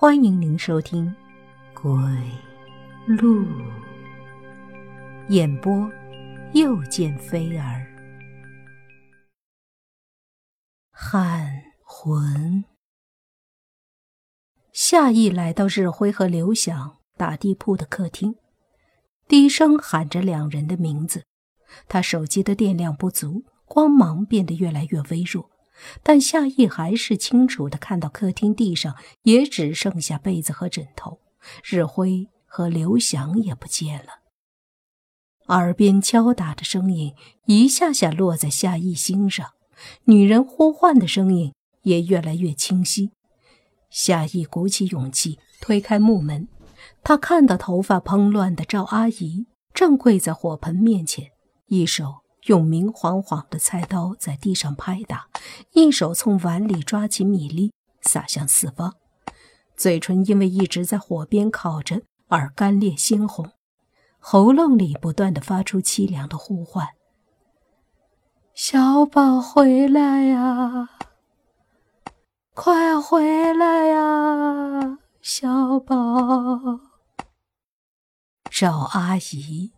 欢迎您收听《鬼路》演播，又见菲儿。喊魂。夏意来到日辉和刘想打地铺的客厅，低声喊着两人的名字。他手机的电量不足，光芒变得越来越微弱。但夏意还是清楚的看到客厅地上也只剩下被子和枕头，日辉和刘翔也不见了。耳边敲打的声音一下下落在夏意心上，女人呼唤的声音也越来越清晰。夏意鼓起勇气推开木门，她看到头发蓬乱的赵阿姨正跪在火盆面前，一手。用明晃晃的菜刀在地上拍打，一手从碗里抓起米粒撒向四方，嘴唇因为一直在火边烤着而干裂鲜红，喉咙里不断的发出凄凉的呼唤：“小宝回来呀，快回来呀，小宝！”赵阿姨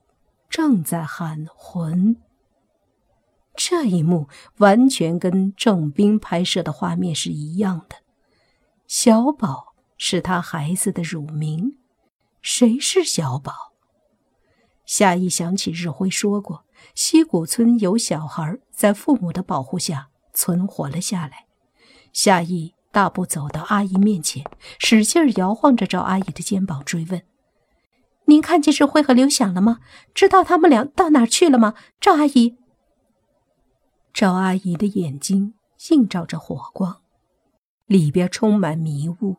正在喊魂。这一幕完全跟郑斌拍摄的画面是一样的。小宝是他孩子的乳名，谁是小宝？夏意想起日辉说过，溪谷村有小孩在父母的保护下存活了下来。夏意大步走到阿姨面前，使劲摇晃着赵阿姨的肩膀，追问：“您看见日辉和刘想了吗？知道他们俩到哪去了吗？”赵阿姨。赵阿姨的眼睛映照着火光，里边充满迷雾。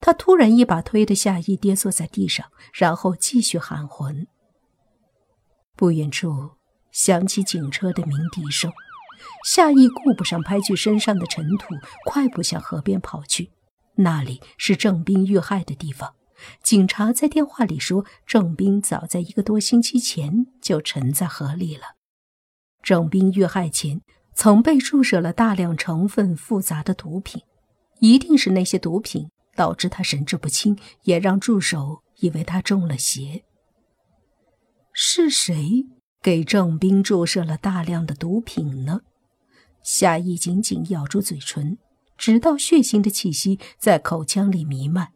她突然一把推得夏意跌坐在地上，然后继续喊魂。不远处响起警车的鸣笛声，夏意顾不上拍去身上的尘土，快步向河边跑去。那里是郑斌遇害的地方。警察在电话里说，郑斌早在一个多星期前就沉在河里了。郑斌遇害前曾被注射了大量成分复杂的毒品，一定是那些毒品导致他神志不清，也让助手以为他中了邪。是谁给郑斌注射了大量的毒品呢？夏意紧紧咬住嘴唇，直到血腥的气息在口腔里弥漫。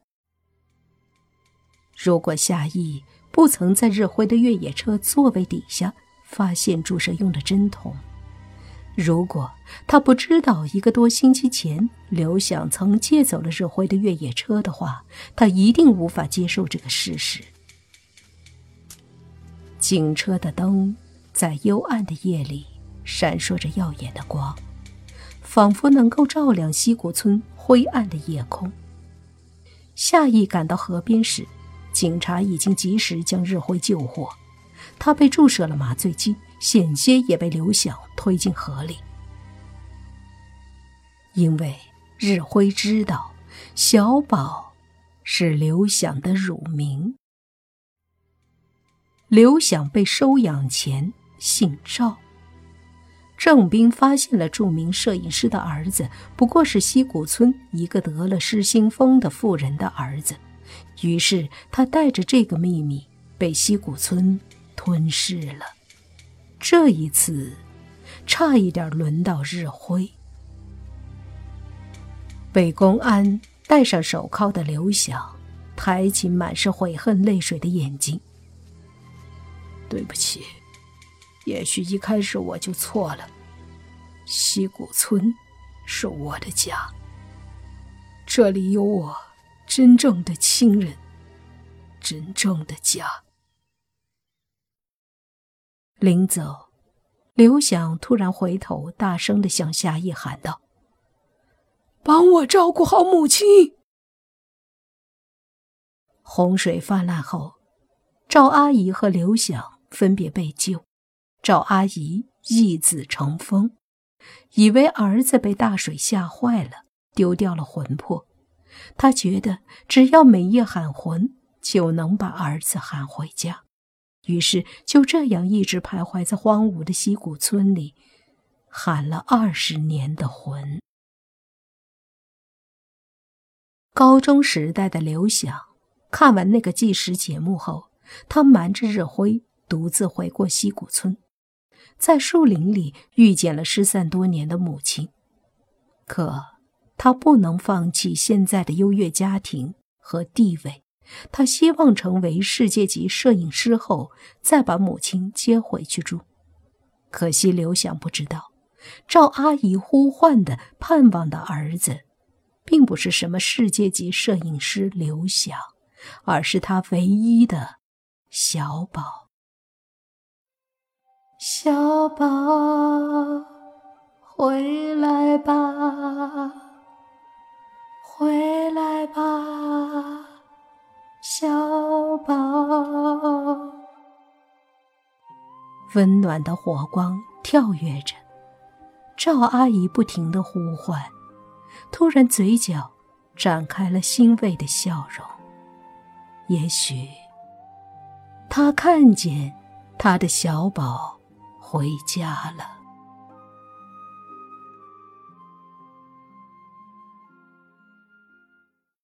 如果夏意不曾在日辉的越野车座位底下。发现注射用的针筒。如果他不知道一个多星期前刘想曾借走了日辉的越野车的话，他一定无法接受这个事实。警车的灯在幽暗的夜里闪烁着耀眼的光，仿佛能够照亮溪谷村灰暗的夜空。夏意赶到河边时，警察已经及时将日辉救活。他被注射了麻醉剂，险些也被刘想推进河里。因为日辉知道小宝是刘想的乳名。刘想被收养前姓赵。郑斌发现了著名摄影师的儿子不过是溪谷村一个得了失心疯的妇人的儿子，于是他带着这个秘密被溪谷村。吞噬了。这一次，差一点轮到日辉。被公安戴上手铐的刘晓，抬起满是悔恨泪水的眼睛。对不起，也许一开始我就错了。西谷村是我的家，这里有我真正的亲人，真正的家。临走，刘想突然回头，大声的向夏意喊道：“帮我照顾好母亲。”洪水泛滥后，赵阿姨和刘想分别被救。赵阿姨一子成风，以为儿子被大水吓坏了，丢掉了魂魄。她觉得只要每夜喊魂，就能把儿子喊回家。于是就这样一直徘徊在荒芜的溪谷村里，喊了二十年的魂。高中时代的刘想，看完那个纪实节目后，他瞒着日辉，独自回过溪谷村，在树林里遇见了失散多年的母亲。可他不能放弃现在的优越家庭和地位，他希望成为世界级摄影师后，再把母亲接回去住。可惜刘翔不知道，赵阿姨呼唤的、盼望的儿子。并不是什么世界级摄影师刘翔，而是他唯一的小宝。小宝，回来吧，温暖的火光跳跃着，赵阿姨不停的呼唤。突然，嘴角展开了欣慰的笑容。也许，他看见他的小宝回家了。